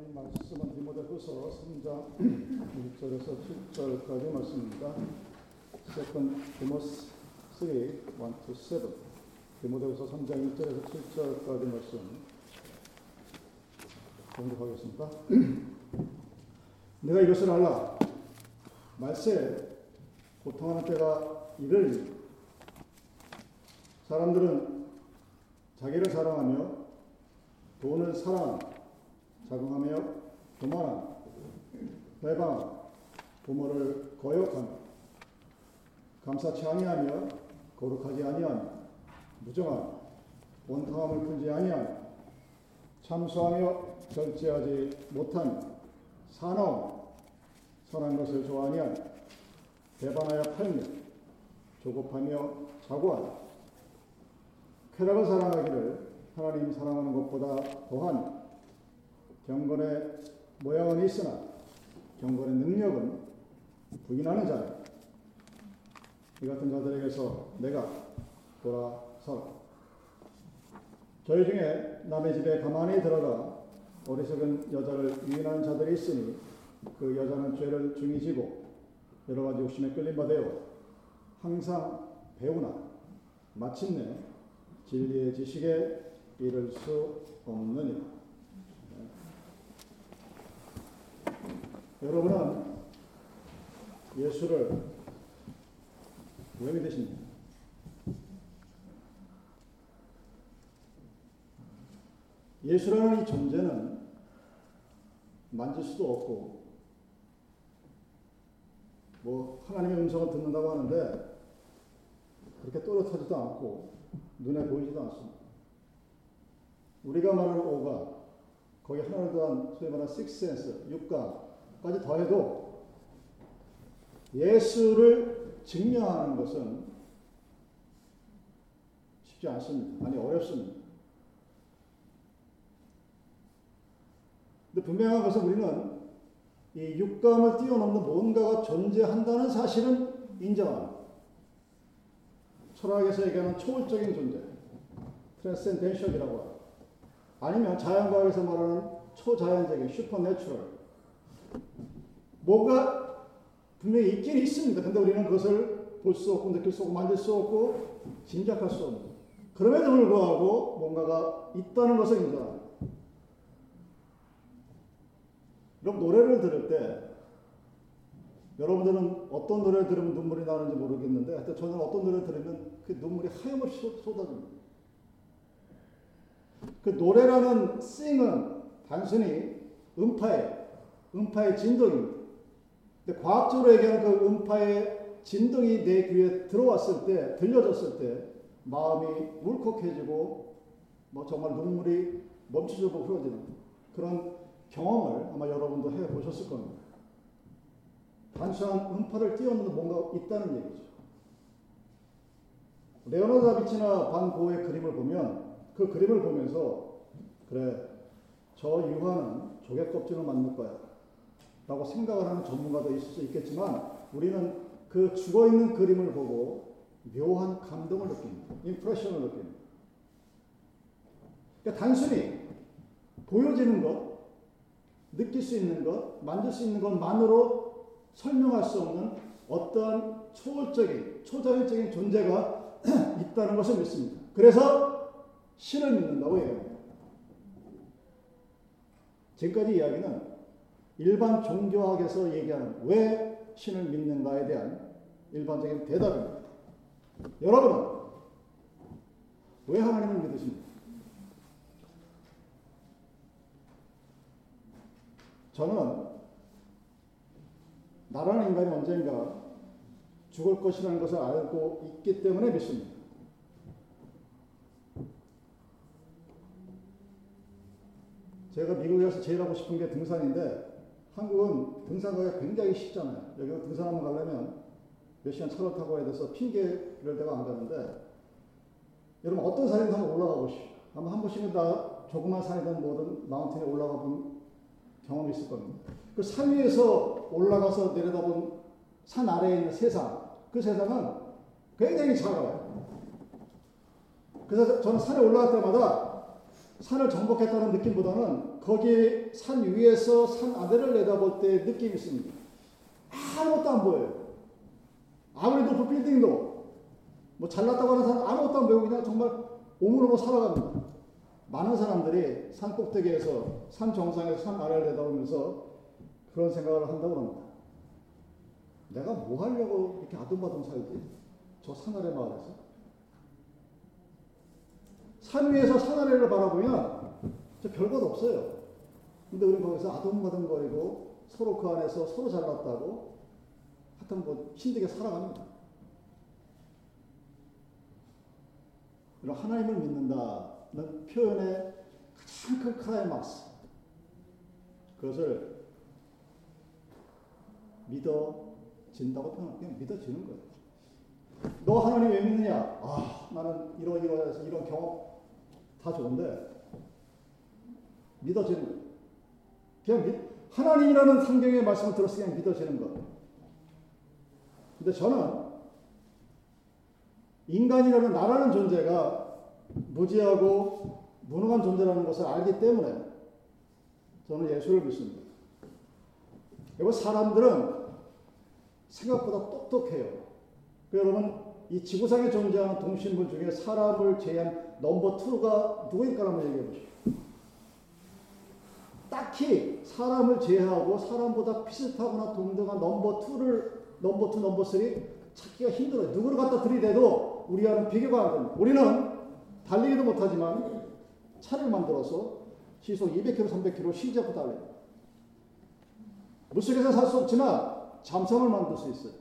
하나님 말씀은 디모데후서 3장 1절에서 7절까지 말씀입니다. Second Timothy 3, 1 to 7. 디모데후서 3장 1절에서 7절까지 말씀 공독하겠습니다. 내가 이것을 알라. 말세 고통하는 때가 이르리. 사람들은 자기를 사랑하며 돈을 사랑 자긍하며 교만함, 배방, 부모를 거역하며 감사치 아니하며 거룩하지 아니하며 무정함, 원탕함을 품지 아니하며 참소하며 절제하지 못하며 사나움, 선한 것을 좋아하며 배반하여 팔며 조급하며 자고하며 쾌락을 사랑하기를 하나님 사랑하는 것보다 더한 경건의 모양은 있으나 경건의 능력은 부인하는 자다. 이 같은 자들에게서 내가 돌아서라. 저희 중에 남의 집에 가만히 들어가 어리석은 여자를 유인하는 자들이 있으니 그 여자는 죄를 중히 지고 여러 가지 욕심에 되어 항상 배우나 마침내 진리의 지식에 이를 수 없느니라. 여러분은 예수를 왜 믿으십니까? 예수라는 이 존재는 만질 수도 없고, 뭐, 하나님의 음성을 듣는다고 하는데, 그렇게 또렷하지도 않고, 눈에 보이지도 않습니다. 우리가 말하는 오가, 거기 하나를 더한 소위 말하는 식센스, 육감, 까지 더해도 예수를 증명하는 것은 쉽지 않습니다. 아니, 어렵습니다. 근데 분명한 것은 우리는 이 육감을 뛰어넘는 뭔가가 존재한다는 사실은 인정합니다. 철학에서 얘기하는 초월적인 존재, transcendental이라고 하죠. 아니면 자연과학에서 말하는 초자연적인 supernatural, 뭐가 분명히 있긴 있습니다. 근데 우리는 그것을 볼 수 없고 느낄 수 없고 만질 수 없고 짐작할 수 없는. 그럼에도 불구하고 뭔가가 있다는 것을 인정합니다. 여러분 노래를 들을 때 여러분들은 어떤 노래를 들으면 눈물이 나는지 모르겠는데 하여튼 저는 어떤 노래를 들으면 그 눈물이 하염없이 쏟아집니다. 그 노래라는 싱은 단순히 음파예요. 음파의 진동입니다. 근데 과학적으로 얘기하는 그 음파의 진동이 내 귀에 들어왔을 때, 들려졌을 때, 마음이 울컥해지고, 뭐 정말 눈물이 멈추지 고 흐러지는 그런 경험을 아마 여러분도 해 보셨을 겁니다. 단순한 음파를 뛰어넘는 뭔가 있다는 얘기죠. 레오나르도 다비치나 반 고의 그림을 보면 그 그림을 보면서 그래 저 유화는 조개 껍질을 만들 거야. 라고 생각을 하는 전문가도 있을 수 있겠지만 우리는 그 죽어 있는 그림을 보고 묘한 감동을 느낍니다. 임프레션을 느낍니다. 그러니까 단순히 보여지는 것, 느낄 수 있는 것, 만질 수 있는 것만으로 설명할 수 없는 어떠한 초월적인, 초자연적인 존재가 있다는 것을 믿습니다. 그래서 신을 믿는다고 얘기합니다. 지금까지 이야기는 일반 종교학에서 얘기하는 왜 신을 믿는가에 대한 일반적인 대답입니다. 여러분은 왜 하나님을 믿으십니까? 저는 나라는 인간이 언젠가 죽을 것이라는 것을 알고 있기 때문에 믿습니다. 제가 미국에 서 제일 하고 싶은 게 등산인데 한국은 등산 가기가 굉장히 쉽잖아요. 여기 등산 한번 가려면 몇 시간 차를 타고 와야 돼서 핑계를 대고 안 가는데 여러분 어떤 산이든 한번 올라가 보시오. 아마 한 번씩은 다 조그만 산이든 뭐든 마운틴에 올라가 본 경험이 있을 겁니다. 그 산 위에서 올라가서 내려다본 산 아래에 있는 세상, 그 세상은 굉장히 작아요. 그래서 저는 산에 올라갈 때마다 산을 정복했다는 느낌보다는 거기 산 위에서 산 아래를 내다볼 때 느낌이 있습니다. 아무것도 안 보여요. 아무리 높은 빌딩도 뭐 잘났다고 하는 사람 아무것도 안 보이고 그냥 정말 오물오물 살아갑니다. 많은 사람들이 산 꼭대기에서 산 정상에서 산 아래를 내다보면서 그런 생각을 한다고 합니다. 내가 뭐 하려고 이렇게 아둥바둥 살지? 저 산 아래 마을에서? 산 위에서 산 아래를 바라보면 저 별것 없어요. 근데 우리는 거기서 아둥바둥 거리고 서로 그 안에서 서로 잘났다고 하여튼 뭐 힘들게 살아갑니다. 이런 하나님을 믿는다는 표현의 가장 큰 클라이막스. 그것을 믿어진다고 표현하면 그냥 믿어지는 거예요. 너 하나님 왜 믿느냐? 아, 나는 이런 이런 이런 경험 다 좋은데 믿어지는 거예요. 그냥 믿, 하나님이라는 성경의 말씀을 들었을 때 믿어지는 거예요. 근데 저는 인간이라는 나라는 존재가 무지하고 무능한 존재라는 것을 알기 때문에 저는 예수를 믿습니다. 여러분 사람들은 생각보다 똑똑해요. 여러분 이 지구상에 존재하는 동식물 중에 사람을 제외한 넘버 2가 누구일까 한번 얘기해 보시죠. 딱히 사람을 제외하고 사람보다 비슷하거나 동등한 넘버 2를 넘버 2, 넘버 3 찾기가 힘들어요. 누구를 갖다 들이대도 우리와는 비교가 안 됩니다. 우리는 달리기도 못하지만 차를 만들어서 시속 200km, 300km 쉬지 않고 달립니다. 물속에서 살 수 없지만 잠수함을 만들 수 있어요.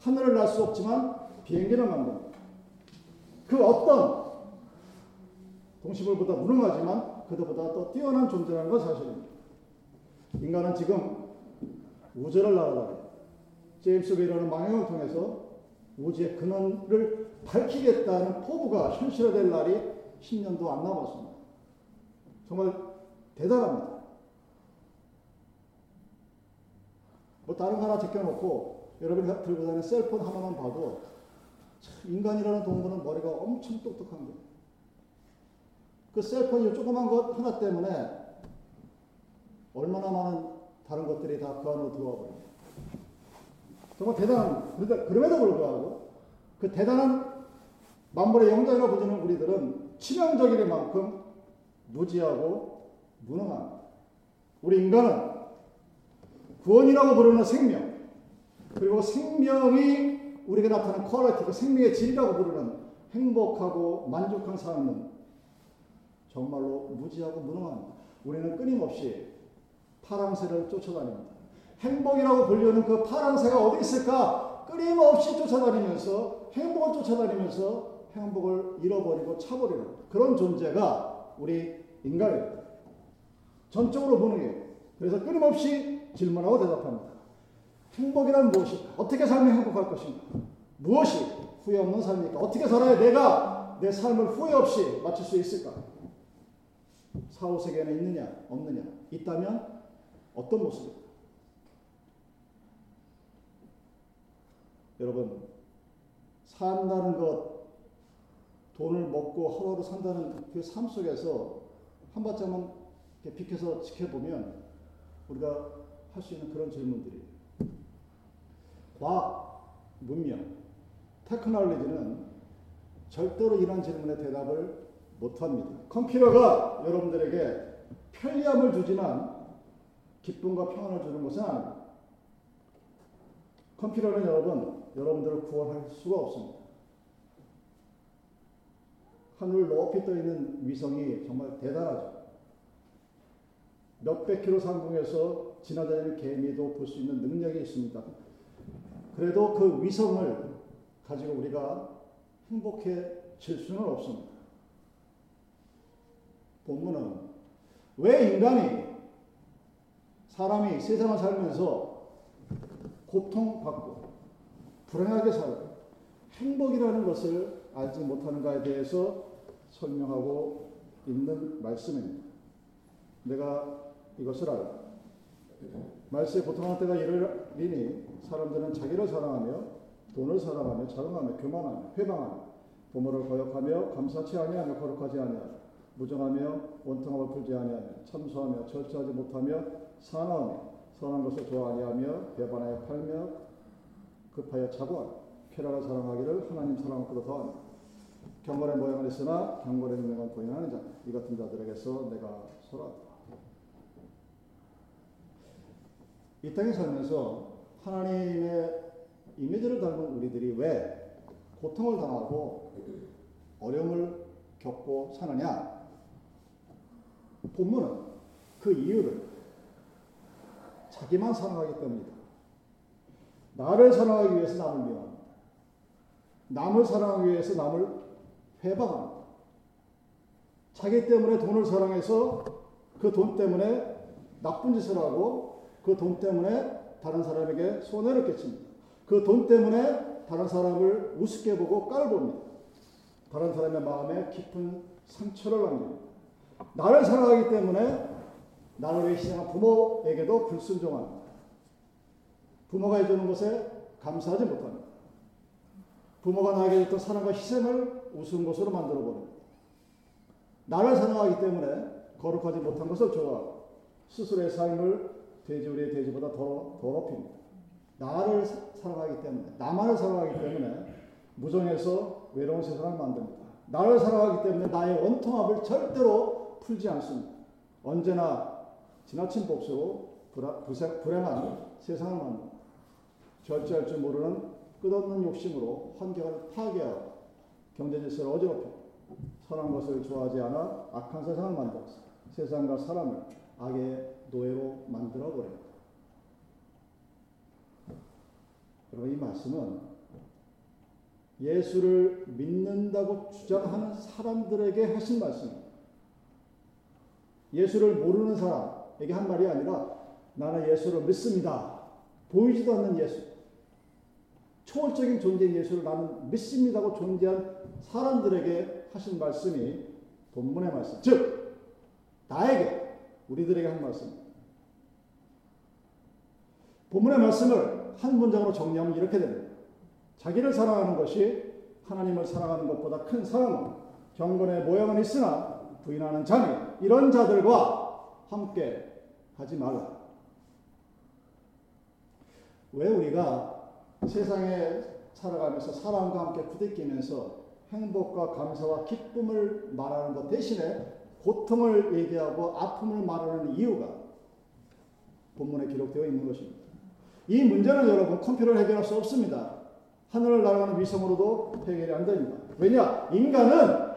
하늘을 날 수 없지만 비행기를 만듭니다. 그 어떤 동식물보다 무능하지만 그들보다 더 뛰어난 존재라는 건 사실입니다. 인간은 지금 우주를 날아다니 제임스 웹이라는 망원경을 통해서 우주의 근원을 밝히겠다는 포부가 현실화될 날이 10년도 안 남았습니다. 정말 대단합니다. 뭐 다른 거 하나 제껴놓고 여러분이 들고 다니는 셀폰 하나만 봐도 인간이라는 동물은 머리가 엄청 똑똑한 거예요. 그 셀폰이 조그만 것 하나 때문에 얼마나 많은 다른 것들이 다 그 안으로 들어와 버립니다. 정말 대단한, 그런데 그럼에도 불구하고 그 대단한 만물의 영장이라 부르는 우리들은 치명적일 만큼 무지하고 무능합니다. 우리 인간은 구원이라고 부르는 생명, 그리고 생명이 우리가 나타나는 quality, 그 생명의 질이라고 부르는 행복하고 만족한 삶은 정말로 무지하고 무능합니다. 우리는 끊임없이 파랑새를 쫓아다닙니다. 행복이라고 불리는 그 파랑새가 어디 있을까? 끊임없이 쫓아다니면서 행복을 쫓아다니면서 행복을 잃어버리고 차버리는 그런 존재가 우리 인간입니다. 전적으로 무능해요. 그래서 끊임없이 질문하고 대답합니다. 행복이란 무엇일까? 어떻게 살면 행복할 것인가? 무엇이 후회 없는 삶입니까? 어떻게 살아야 내가 내 삶을 후회 없이 마칠 수 있을까? 사후 세계는 있느냐? 없느냐? 있다면 어떤 모습일까? 여러분, 산다는 것, 돈을 먹고 하루하루 산다는 그 삶 속에서 한 발짝만 비켜서 지켜보면 우리가 할 수 있는 그런 질문들이 과학, 문명, 테크놀로지는 절대로 이런 질문에 대답을 못합니다. 컴퓨터가 여러분들에게 편리함을 주지만 기쁨과 평안을 주는 것은 아닙니다. 컴퓨터는 여러분, 여러분들을 구원할 수가 없습니다. 하늘 높이 떠 있는 위성이 정말 대단하죠. 몇백 킬로 상공에서 지나다니는 개미도 볼 수 있는 능력이 있습니다. 그래도 그 위성을 가지고 우리가 행복해질 수는 없습니다. 본문은 왜 인간이 사람이 세상을 살면서 고통받고 불행하게 살고 행복이라는 것을 알지 못하는가에 대해서 설명하고 있는 말씀입니다. 내가 이것을 알아. 말세에 고통할 때가 이르리니 사람들은 자기를 사랑하며 돈을 사랑하며 자랑하며 교만하며 회방하며 부모를 거역하며 감사치 아니하며 거룩하지 아니하며 무정하며 원통함을 풀지 아니하며 참소하며 절제하지 못하며 사나우며 선한 것을 좋아하지 하며 배반하여 팔며 급하여 자고하며 쾌락을 사랑하기를 하나님 사랑보다 더하며 경건의 모양은 있으나 경건의 능력은 보인하는 자. 이 같은 자들에게서 내가 소라다. 이 땅에 살면서 하나님의 이미지를 닮은 우리들이 왜 고통을 당하고 어려움을 겪고 사느냐? 본문은 그 이유를 자기만 사랑하기 때문이다. 나를 사랑하기 위해서 남을 미워합니다. 남을 사랑하기 위해서 남을 회방합니다. 자기 때문에 돈을 사랑해서 그 돈 때문에 나쁜 짓을 하고 그 돈 때문에 다른 사람에게 손해를 끼칩니다. 그 돈 때문에 다른 사람을 우습게 보고 깔봅니다. 다른 사람의 마음에 깊은 상처를 남깁니다. 나를 사랑하기 때문에 나를 위해 희생한 부모에게도 불순종합니다. 부모가 해주는 것에 감사하지 못합니다. 부모가 나에게 줬던 사랑과 희생을 우스운 것으로 만들어 버립니다. 나를 사랑하기 때문에 거룩하지 못한 것을 좋아하고 스스로의 삶을 돼지 우리의 돼지보다 더, 더 높입니다. 나를 사랑하기 때문에, 나만을 사랑하기 때문에 무정해서 외로운 세상을 만듭니다. 나를 사랑하기 때문에 나의 원통합을 절대로 풀지 않습니다. 언제나 지나친 복수로 불행한 세상을 만듭니다. 절제할 줄 모르는 끝없는 욕심으로 환경을 파괴하고 경제 질서를 어지럽히고 선한 것을 좋아하지 않아 악한 세상을 만들어서 세상과 사람을 악의 노예로 만들어 버립니다. 여러분 이 말씀은 예수를 믿는다고 주장하는 사람들에게 하신 말씀입니다. 예수를 모르는 사람에게 한 말이 아니라 나는 예수를 믿습니다. 보이지도 않는 예수. 초월적인 존재인 예수를 나는 믿습니다고 존재한 사람들에게 하신 말씀이 본문의 말씀. 즉, 나에게, 우리들에게 한 말씀. 본문의 말씀을 한 문장으로 정리하면 이렇게 됩니다. 자기를 사랑하는 것이 하나님을 사랑하는 것보다 큰 사랑은 경건의 모양은 있으나 부인하는 자니 이런 자들과 함께 하지 말라. 왜 우리가 세상에 살아가면서 사람과 함께 부대끼면서 행복과 감사와 기쁨을 말하는 것 대신에 고통을 얘기하고 아픔을 말하는 이유가 본문에 기록되어 있는 것입니다. 이 문제는 여러분 컴퓨터를 해결할 수 없습니다. 하늘을 날아가는 위성으로도 해결이 안 됩니다. 왜냐? 인간은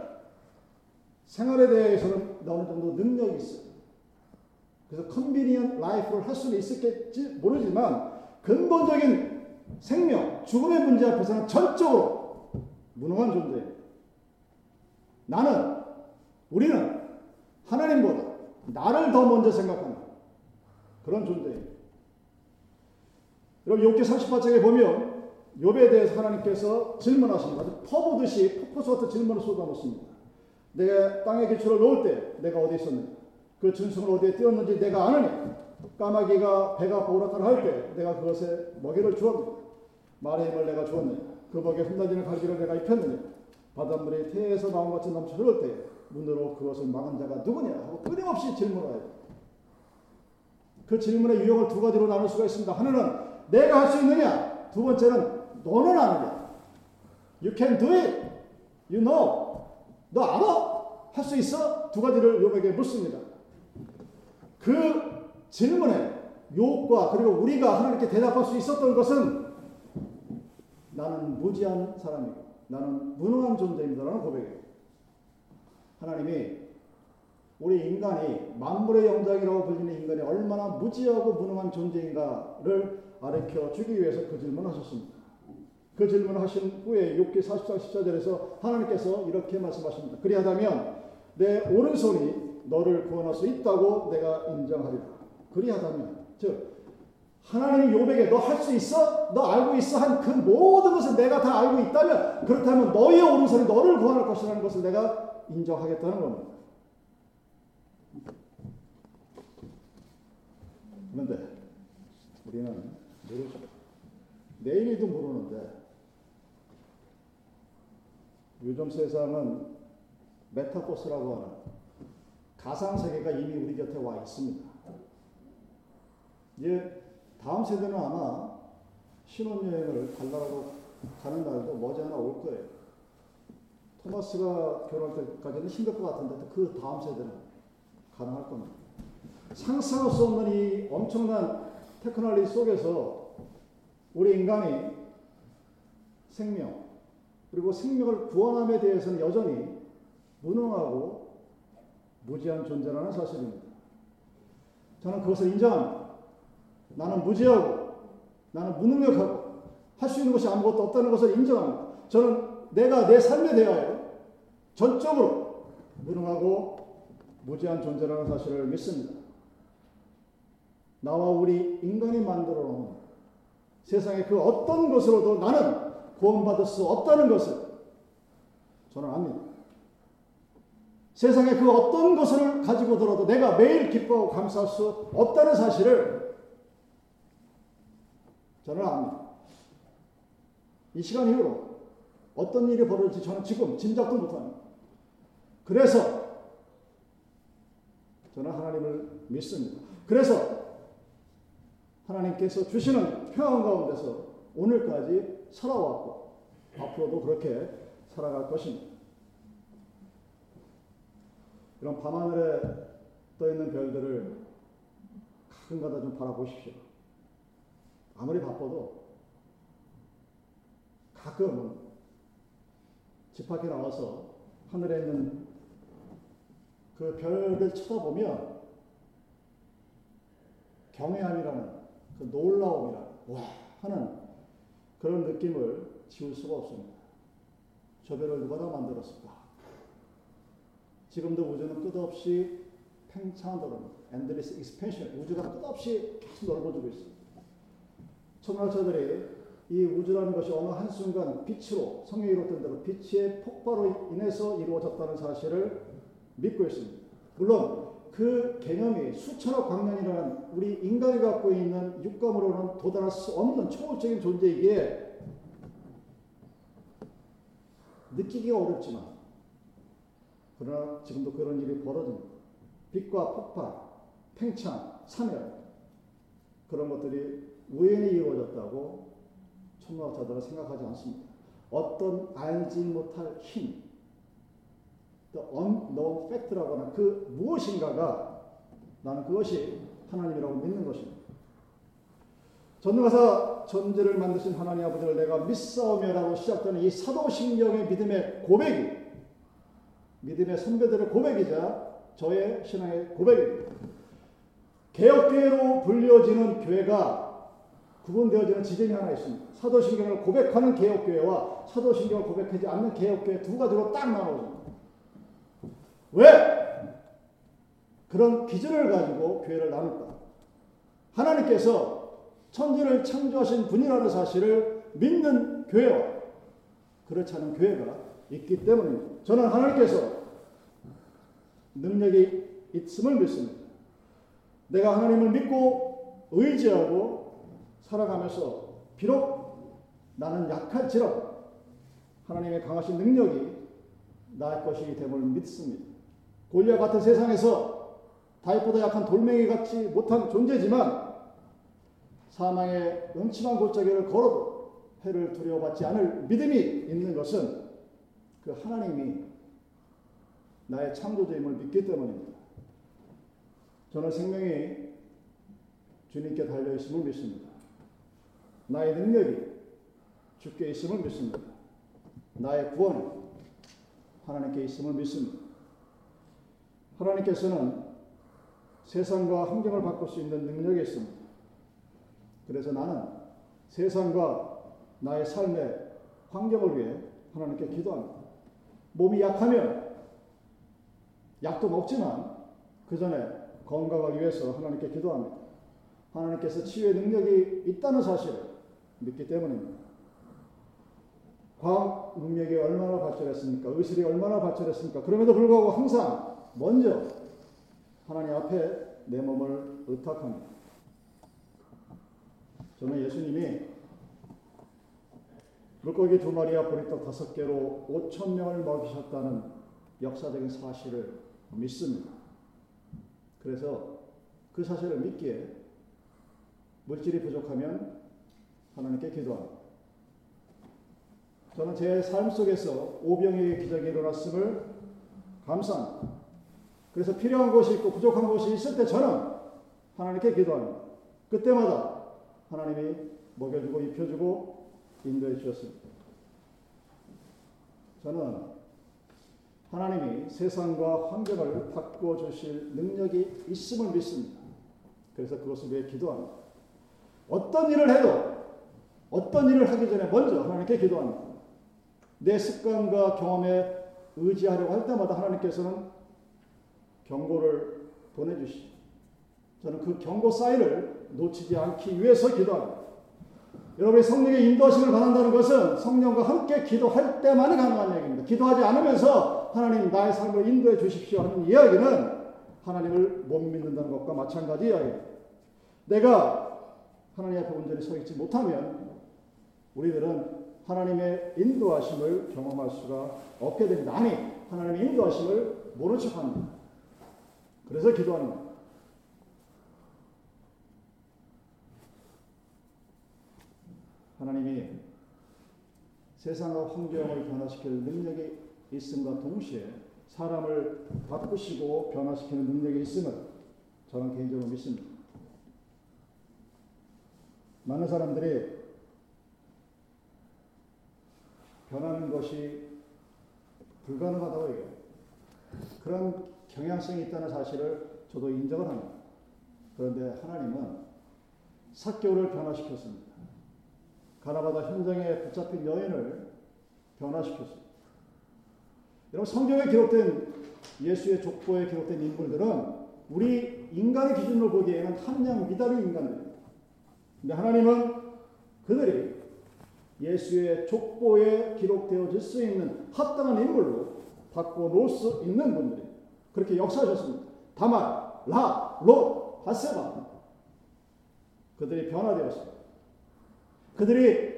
생활에 대해서는 어느 정도 능력이 있어요. 그래서 convenient life를 할 수는 있을지 모르지만 근본적인 생명, 죽음의 문제 앞에서는 전적으로 무능한 존재예요. 나는, 우리는 하나님보다 나를 더 먼저 생각하는 그런 존재예요. 여러분 욥기 38장에 보면 욥에 대해서 하나님께서 질문하십니다. 퍼부듯이 폭포수 같은 질문을 쏟아놓습니다. 내가 땅에 기초를 놓을 때 내가 어디 있었느냐? 그 준성을 어디에 띄었는지 내가 아느냐? 까마귀가 배가 보라따라 할때 내가 그것에 먹이를 주었느냐? 말의 힘을 내가 주었느냐? 그 먹에 흩날리는 갈기를 내가 입혔느냐? 바닷물이 태에서 나온 같이 넘쳐 흐를 때 문으로 그것을 막은 자가 누구냐? 하고 끊임없이 질문을 그 질문의 유형을 두 가지로 나눌 수가 있습니다. 하나는 내가 할 수 있느냐? 두 번째는 너는 아느냐? You can do it. You know. 너 알아? 할 수 있어? 두 가지를 욥에게 묻습니다. 그 질문에 욥과 그리고 우리가 하나님께 대답할 수 있었던 것은 나는 무지한 사람이고 나는 무능한 존재입니다라는 고백이에요. 하나님이 우리 인간이 만물의 영장이라고 불리는 인간이 얼마나 무지하고 무능한 존재인가를 가르쳐 주기 위해서 그 질문을 하셨습니다. 그 질문을 하신 후에 6기 44, 14절에서 하나님께서 이렇게 말씀하십니다. 그리하다면 내 오른손이 너를 구원할 수 있다고 내가 인정하리라. 그리하다면 즉 하나님이 요백에 너 할 수 있어? 너 알고 있어? 한 그 모든 것을 내가 다 알고 있다면 그렇다면 너의 오른손이 너를 구원할 것이라는 것을 내가 인정하겠다는 겁니다. 그런데 우리는 모르죠. 내일도 모르는데 요즘 세상은 메타버스라고 하는 가상 세계가 이미 우리 곁에 와 있습니다. 이제 다음 세대는 아마 신혼여행을 달나라로 가는 날도 머지않아 올 거예요. 토마스가 결혼할 때까지는 힘들 것 같은데 그 다음 세대는 가능할 겁니다. 상상할 수 없는 이 엄청난 테크놀로지 속에서 우리 인간이 생명 그리고 생명을 구원함에 대해서는 여전히 무능하고 무지한 존재라는 사실입니다. 저는 그것을 인정합니다. 나는 무지하고 나는 무능력하고 할 수 있는 것이 아무것도 없다는 것을 인정합니다. 저는 내가 내 삶에 대하여 전적으로 무능하고 무지한 존재라는 사실을 믿습니다. 나와 우리 인간이 만들어 놓은 세상의 그 어떤 것으로도 나는 구원받을 수 없다는 것을 저는 압니다. 세상의 그 어떤 것을 가지고 들어도 내가 매일 기뻐하고 감사할 수 없다는 사실을 저는 압니다. 이 시간 이후로 어떤 일이 벌어질지 저는 지금 짐작도 못합니다. 그래서 저는 하나님을 믿습니다. 그래서 하나님께서 주시는 평안 가운데서 오늘까지 살아왔고 앞으로도 그렇게 살아갈 것입니다. 이런 밤하늘에 떠 있는 별들을 가끔가다 좀 바라보십시오. 아무리 바빠도 가끔 집 밖에 나와서 하늘에 있는 그 별을 쳐다보면 경외함이라는 그 놀라움이라는 와 하는 그런 느낌을 지울 수가 없습니다. 저 별을 누가 다 만들었을까? 지금도 우주는 끝없이 팽창하는 endless expansion 우주가 끝없이 계속 넓어지고 있습니다. 천문학자들이 이 우주라는 것이 어느 한순간 빛으로 성경이 이뤘던 대로 빛의 폭발로 인해서 이루어졌다는 사실을 믿고 있습니다. 물론 그 개념이 수천억 광년이라는 우리 인간이 갖고 있는 육감으로는 도달할 수 없는 초월적인 존재이기에 느끼기가 어렵지만 그러나 지금도 그런 일이 벌어집니다. 빛과 폭발, 팽창, 사멸 그런 것들이 우연히 이루어졌다고 천문학자들은 생각하지 않습니다. 어떤 알지 못할 힘, the unknown fact라고 하는 그 무엇인가가 나는 그것이 하나님이라고 믿는 것입니다. 전능하사 전제를 만드신 하나님 아버지를 내가 믿사오며라고 시작되는 이 사도신경의 믿음의 고백이 믿음의 선배들의 고백이자 저의 신앙의 고백입니다. 개혁교회로 불려지는 교회가 구분되어지는 지점이 하나 있습니다. 사도신경을 고백하는 개혁교회와 사도신경을 고백하지 않는 개혁교회 두 가지로 딱 나눠집니다. 왜? 그런 기준을 가지고 교회를 나눌까? 하나님께서 천지를 창조하신 분이라는 사실을 믿는 교회와 그렇지 않은 교회가 있기 때문입니다. 저는 하나님께서 능력이 있음을 믿습니다. 내가 하나님을 믿고 의지하고 살아가면서 비록 나는 약할지라도 하나님의 강하신 능력이 나의 것이 됨을 믿습니다. 골리앗 같은 세상에서 다윗보다 약한 돌멩이 같지 못한 존재지만 사망의 음침한 골짜기를 걸어도 해를 두려워받지 않을 믿음이 있는 것은 그 하나님이 나의 창조주임을 믿기 때문입니다. 저는 생명이 주님께 달려 있음을 믿습니다. 나의 능력이 주께 있음을 믿습니다. 나의 구원이 하나님께 있음을 믿습니다. 하나님께서는 세상과 환경을 바꿀 수 있는 능력이 있습니다. 그래서 나는 세상과 나의 삶의 환경을 위해 하나님께 기도합니다. 몸이 약하면 약도 먹지만 그 전에 건강을 위해서 하나님께 기도합니다. 하나님께서 치유의 능력이 있다는 사실을 믿기 때문입니다. 과학 능력이 얼마나 발전했습니까? 의술이 얼마나 발전했습니까? 그럼에도 불구하고 항상 먼저 하나님 앞에 내 몸을 의탁합니다. 저는 예수님이 물고기 두 마리와 보리떡 다섯 개로 5천 명을 먹이셨다는 역사적인 사실을 믿습니다. 그래서 그 사실을 믿기에 물질이 부족하면 하나님께 기도합니다. 저는 제 삶 속에서 오병이의 기적이 일어났음을 감사합니다. 그래서 필요한 것이 있고 부족한 것이 있을 때 저는 하나님께 기도합니다. 그때마다 하나님이 먹여주고 입혀주고 인도해 주셨습니다. 저는 하나님이 세상과 환경을 바꾸어 주실 능력이 있음을 믿습니다. 그래서 그것을 위해 기도합니다. 어떤 일을 해도 어떤 일을 하기 전에 먼저 하나님께 기도합니다. 내 습관과 경험에 의지하려고 할 때마다 하나님께서는 경고를 보내주시죠. 저는 그 경고 사인을 놓치지 않기 위해서 기도합니다. 여러분이 성령의 인도하심을 받는다는 것은 성령과 함께 기도할 때만이 가능한 얘기입니다. 기도하지 않으면서 하나님 나의 삶을 인도해 주십시오 하는 이야기는 하나님을 못 믿는다는 것과 마찬가지 이야기입니다. 내가 하나님 앞에 온전히 서 있지 못하면 우리들은 하나님의 인도하심을 경험할 수가 없게 됩니다. 아니, 하나님의 인도하심을 모른 척 합니다. 그래서 기도하는 겁니다. 하나님이 세상과 환경을 변화시킬 능력이 있음과 동시에 사람을 바꾸시고 변화시키는 능력이 있음을 저는 개인적으로 믿습니다. 많은 사람들이 변하는 것이 불가능하다고 얘기해요. 그런 경향성이 있다는 사실을 저도 인정을 합니다. 그런데 하나님은 사개오를 변화시켰습니다. 가나바다 현장에 붙잡힌 여인을 변화시켰습니다. 여러분 성경에 기록된 예수의 족보에 기록된 인물들은 우리 인간의 기준으로 보기에는 한양 미달의 인간들입니다. 근데 하나님은 그들이 예수의 족보에 기록되어질 수 있는 합당한 인물로 바꿔 놓을 수 있는 분들이 그렇게 역사하셨습니다. 다만, 라, 롯, 바세바 그들이 변화되었습니다. 그들이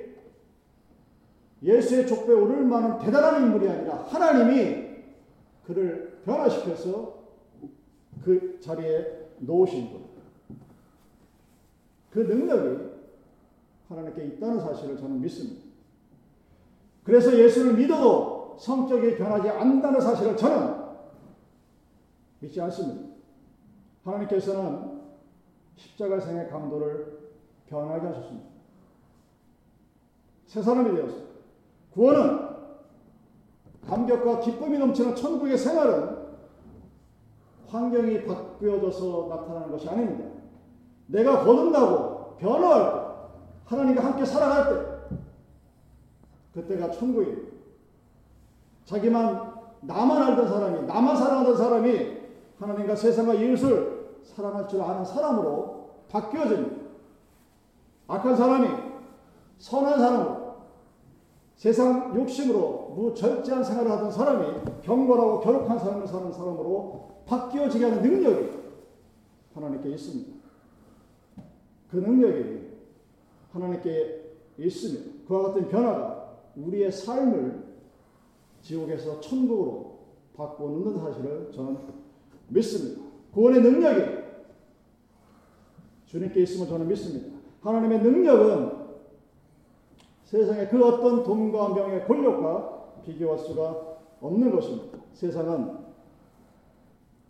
예수의 족보에 오를 만한 대단한 인물이 아니라 하나님이 그를 변화시켜서 그 자리에 놓으신 것. 그 능력이 하나님께 있다는 사실을 저는 믿습니다. 그래서 예수를 믿어도 성격이 변하지 않는다는 사실을 저는 믿지 않습니다. 하나님께서는 십자가생의 강도를 변하게 하셨습니다. 새 사람이 되었습니다. 구원은 감격과 기쁨이 넘치는 천국의 생활은 환경이 바뀌어져서 나타나는 것이 아닙니다. 내가 거듭나고 변화할 때, 하나님과 함께 살아갈 때, 그때가 천국입니다. 자기만 나만 알던 사람이, 나만 사랑하던 사람이 하나님과 세상과 이웃을 사랑할 줄 아는 사람으로 바뀌어집니다. 악한 사람이 선한 사람으로 세상 욕심으로 무절제한 생활을 하던 사람이 경건하고 결옥한 삶을 사는 사람으로 바뀌어지게 하는 능력이 하나님께 있습니다. 그 능력이 하나님께 있으면 그와 같은 변화가 우리의 삶을 지옥에서 천국으로 바꿔놓는 사실을 저는 믿습니다. 구원의 능력이 주님께 있음을 저는 믿습니다. 하나님의 능력은 세상의 그 어떤 돈과 명의 권력과 비교할 수가 없는 것입니다. 세상은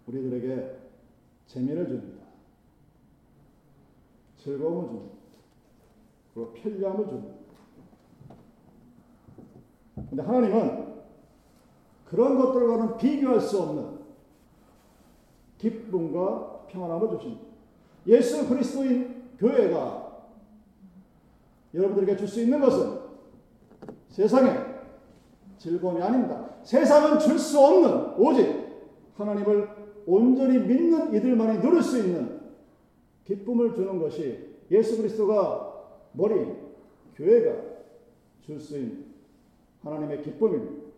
우리들에게 재미를 줍니다. 즐거움을 줍니다. 그리고 편리함을 줍니다. 근데 하나님은 그런 것들과는 비교할 수 없는 기쁨과 평안함을 주십니다. 예수 그리스도인 교회가 여러분들에게 줄 수 있는 것은 세상에 즐거움이 아닙니다. 세상은 줄 수 없는 오직 하나님을 온전히 믿는 이들만이 누릴 수 있는 기쁨을 주는 것이 예수 그리스도가 머리 교회가 줄 수 있는 하나님의 기쁨입니다.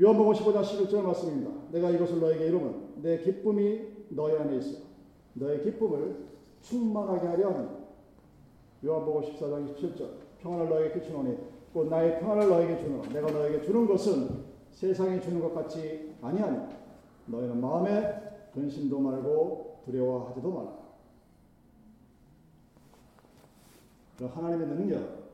요한복음 15장 11절 말씀입니다. 내가 이것을 너에게 이루면 내 기쁨이 너희 안에 있어 너의 기쁨을 충만하게 하려 합니다. 요한복음 14장 27절 평안을 너에게 끼치노니 곧 나의 평안을 너에게 주노 내가 너에게 주는 것은 세상이 주는 것 같이 아니하니 너희는 마음에 근심도 말고 두려워하지도 말라. 하나님의 능력,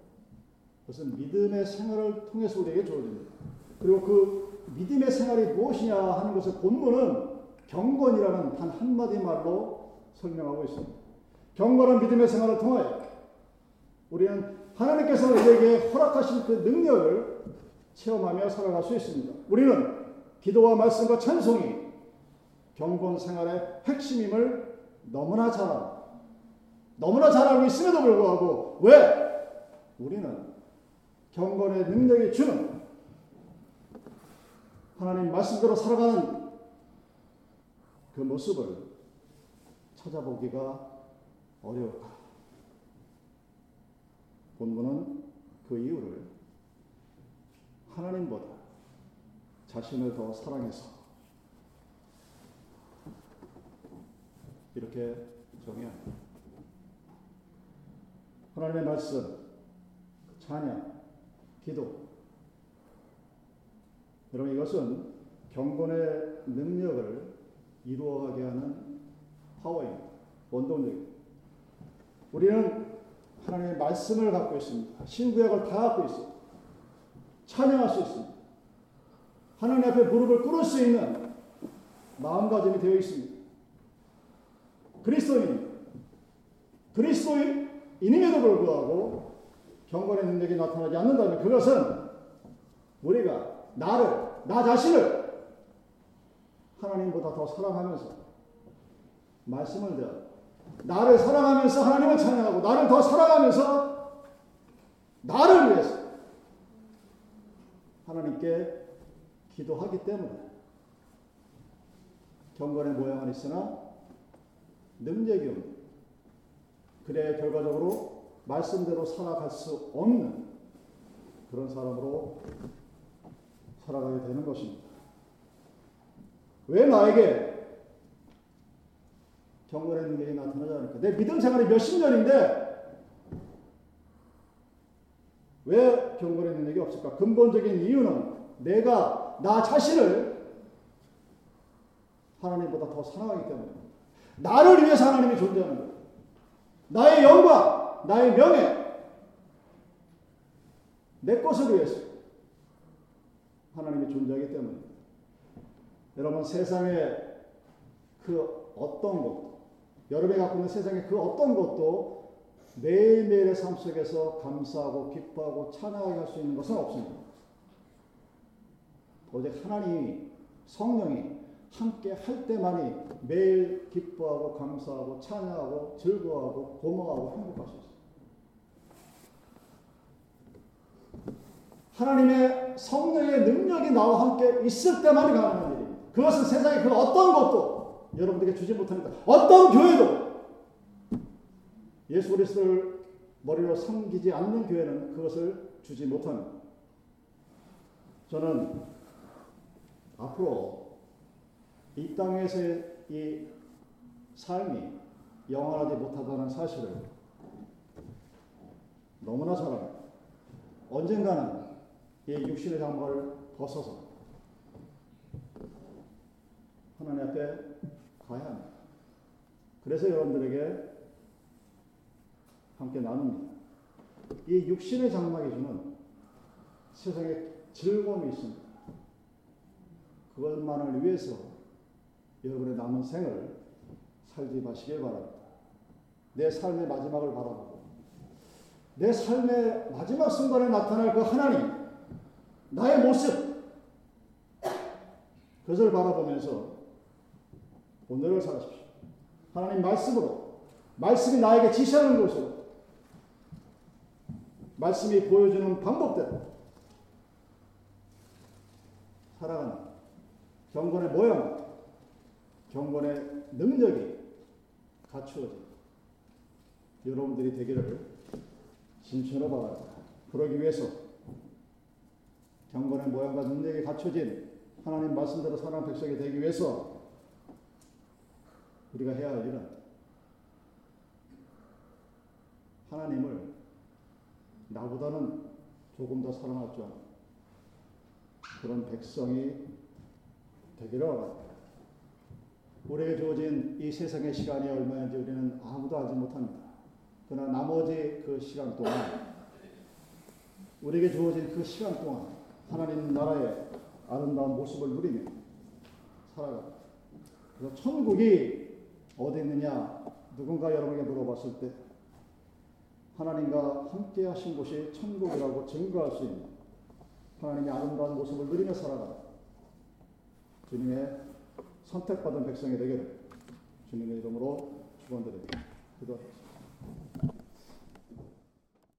그것은 믿음의 생활을 통해서 우리에게 주어집니다. 그리고 그 믿음의 생활이 무엇이냐 하는 것을 본문은 경건이라는 단 한마디 말로 설명하고 있습니다. 경건한 믿음의 생활을 통하여 우리는 하나님께서 우리에게 허락하신 그 능력을 체험하며 살아갈 수 있습니다. 우리는 기도와 말씀과 찬송이 경건 생활의 핵심임을 너무나 잘 알아. 너무나 잘 알고 있음에도 불구하고 왜 우리는 경건의 능력이 주는 하나님 말씀대로 살아가는 그 모습을 찾아보기가 어려울까? 본문은 그 이유를 하나님보다 자신을 더 사랑해서 이렇게 정의합니다. 하나님의 말씀, 찬양, 기도. 여러분 이것은 경건의 능력을 이루어가게 하는 파워입니다. 원동력입니다. 우리는 하나님의 말씀을 갖고 있습니다. 신구약을 다 갖고 있습니다. 찬양할 수 있습니다. 하나님 앞에 무릎을 꿇을 수 있는 마음가짐이 되어 있습니다. 그리스도인, 그리스도인임에도 불구하고 경건의 능력이 나타나지 않는다면 그것은 우리가 나를, 나 자신을 하나님보다 더 사랑하면서 말씀을 대하고 나를 사랑하면서 하나님을 찬양하고 나를 더 사랑하면서 나를 위해서 하나님께 기도하기 때문에 경건의 모양은 있으나 능력이 없는 그래 결과적으로 말씀대로 살아갈 수 없는 그런 사람으로 살아가게 되는 것입니다. 왜 나에게 경건의 능력이 나타나지 않을까? 내 믿음 생활이 몇십 년인데 왜 경건의 능력이 없을까? 근본적인 이유는 내가 나 자신을 하나님보다 더 사랑하기 때문에 나를 위해서 하나님이 존재하는 거예요. 나의 영광, 나의 명예, 내 것을 위해서 존재하기 때문에 여러분 세상에 그 어떤 것, 여러분이 갖고 있는 세상의 그 어떤 것도 매일매일의 삶 속에서 감사하고 기뻐하고 찬양하게 할 수 있는 것은 없습니다. 오직 하나님이 성령이 함께 할 때만이 매일 기뻐하고 감사하고 찬양하고 즐거워하고 고마워하고 행복할 수 있어요. 하나님의 성령의 능력이 나와 함께 있을 때만이 가능한 일입니다. 그것은 세상의 그 어떤 것도 여러분들에게 주지 못합니다. 어떤 교회도 예수 그리스도를 머리로 섬기지 않는 교회는 그것을 주지 못합니다. 저는 앞으로 이 땅에서의 이 삶이 영원하지 못하다는 사실을 너무나 잘 압니다. 언젠가는 이 육신의 장막을 벗어서 하나님 앞에 가야 합니다. 그래서 여러분들에게 함께 나눕니다. 이 육신의 장막이 주는 세상에 즐거움이 있습니다. 그것만을 위해서 여러분의 남은 생을 살지 마시길 바랍니다. 내 삶의 마지막을 바라보고 내 삶의 마지막 순간에 나타날 그 하나님, 나의 모습, 그것을 바라보면서 오늘을 살아십시오. 하나님 말씀으로, 말씀이 나에게 지시하는 것으로, 말씀이 보여주는 방법대로 살아가는 경건의 모양, 경건의 능력이 갖추어진 여러분들이 되기를 진심으로 바랍니다. 그러기 위해서 경건의 모양과 능력이 갖춰진 하나님 말씀대로 사랑 백성이 되기 위해서 우리가 해야 할 일은 하나님을 나보다는 조금 더 사랑할 줄 아는 그런 백성이 되기를 바랍니다. 우리에게 주어진 이 세상의 시간이 얼마인지 우리는 아무도 알지 못합니다. 그러나 나머지 그 시간 동안 우리에게 주어진 그 시간 동안 하나님 나라의 아름다운 모습을 누리며 살아가. 그래서 천국이 어디 있느냐 누군가 여러분에게 물어봤을 때 하나님과 함께 하신 곳이 천국이라고 증거할 수 있는 하나님의 아름다운 모습을 누리며 살아가. 주님의 선택받은 백성이 되기를 주님의 이름으로 축원드립니다. 기도하겠습니다.